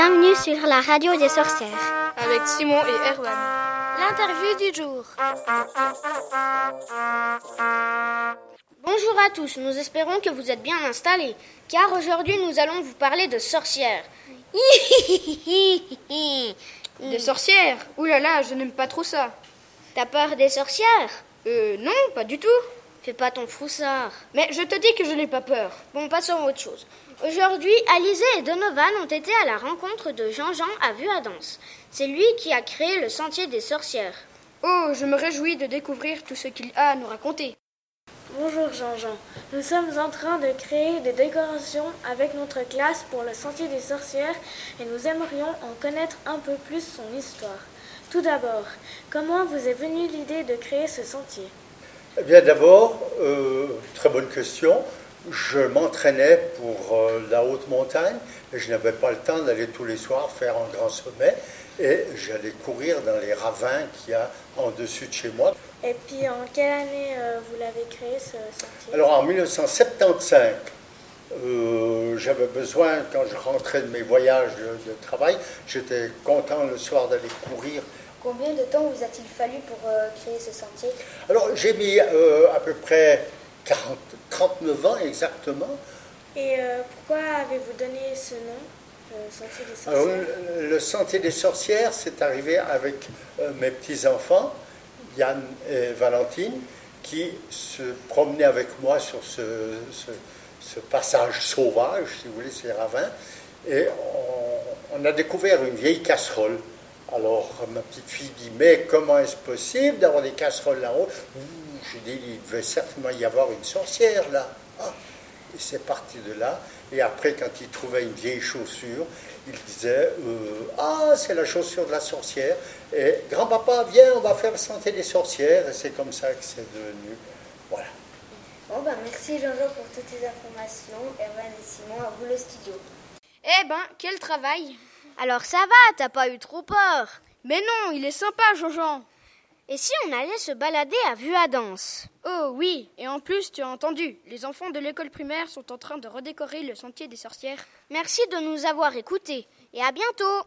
Bienvenue sur la radio des sorcières. Avec Simon et Erwan. L'interview du jour. Bonjour à tous, nous espérons que vous êtes bien installés, car aujourd'hui nous allons vous parler de sorcières. Des sorcières? Ouh là là, je n'aime pas trop ça. T'as peur des sorcières? Euh, non, pas du tout. Fais pas ton froussard. Mais je te dis que je n'ai pas peur. Bon, passons à autre chose. Aujourd'hui, Alizé et Donovan ont été à la rencontre de Jean-Jean à Vuadance. C'est lui qui a créé le Sentier des Sorcières. Oh, je me réjouis de découvrir tout ce qu'il a à nous raconter. Bonjour Jean-Jean. Nous sommes en train de créer des décorations avec notre classe pour le Sentier des Sorcières et nous aimerions en connaître un peu plus son histoire. Tout d'abord, comment vous est venue l'idée de créer ce sentier? Eh bien d'abord, euh, très bonne question. Je m'entraînais pour euh, la haute montagne et je n'avais pas le temps d'aller tous les soirs faire un grand sommet et j'allais courir dans les ravins qu'il y a en dessus de chez moi. Et puis en quelle année euh, vous l'avez créé ce sentier? Alors en 1975, euh, j'avais besoin, quand je rentrais de mes voyages de, de travail, j'étais content le soir d'aller courir. Combien de temps vous a-t-il fallu pour euh, créer ce sentier? Alors j'ai mis euh, à peu près 40, 39 ans exactement. Et euh, pourquoi avez-vous donné ce nom, le Sentier des Alors, Sorcières? le, le Sentier des Sorcières, c'est arrivé avec euh, mes petits-enfants, Yann et Valentine, qui se promenaient avec moi sur ce, ce- ce passage sauvage, si vous voulez, ces ravins. Et on, a découvert une vieille casserole. Alors, ma petite fille dit, mais comment est-ce possible d'avoir des casseroles là-haut? Je dis, il devait certainement y avoir une sorcière là. Ah. Et c'est parti de là. Et après, quand il trouvait une vieille chaussure, il disait euh, Ah, c'est la chaussure de la sorcière. Et grand-papa, viens, on va faire sentier des sorcières. Et c'est comme ça que c'est devenu. Voilà. Bon, bah merci Jean-Jean pour toutes ces informations. Erwan et Simon, à vous le studio. Eh ben, quel travail? Alors ça va, t'as pas eu trop peur. Mais non, il est sympa, Jean-Jean. Et si on allait se balader à Vuadance Oh oui, et en plus, tu as entendu, les enfants de l'école primaire sont en train de redécorer le sentier des sorcières. Merci de nous avoir écoutés et à bientôt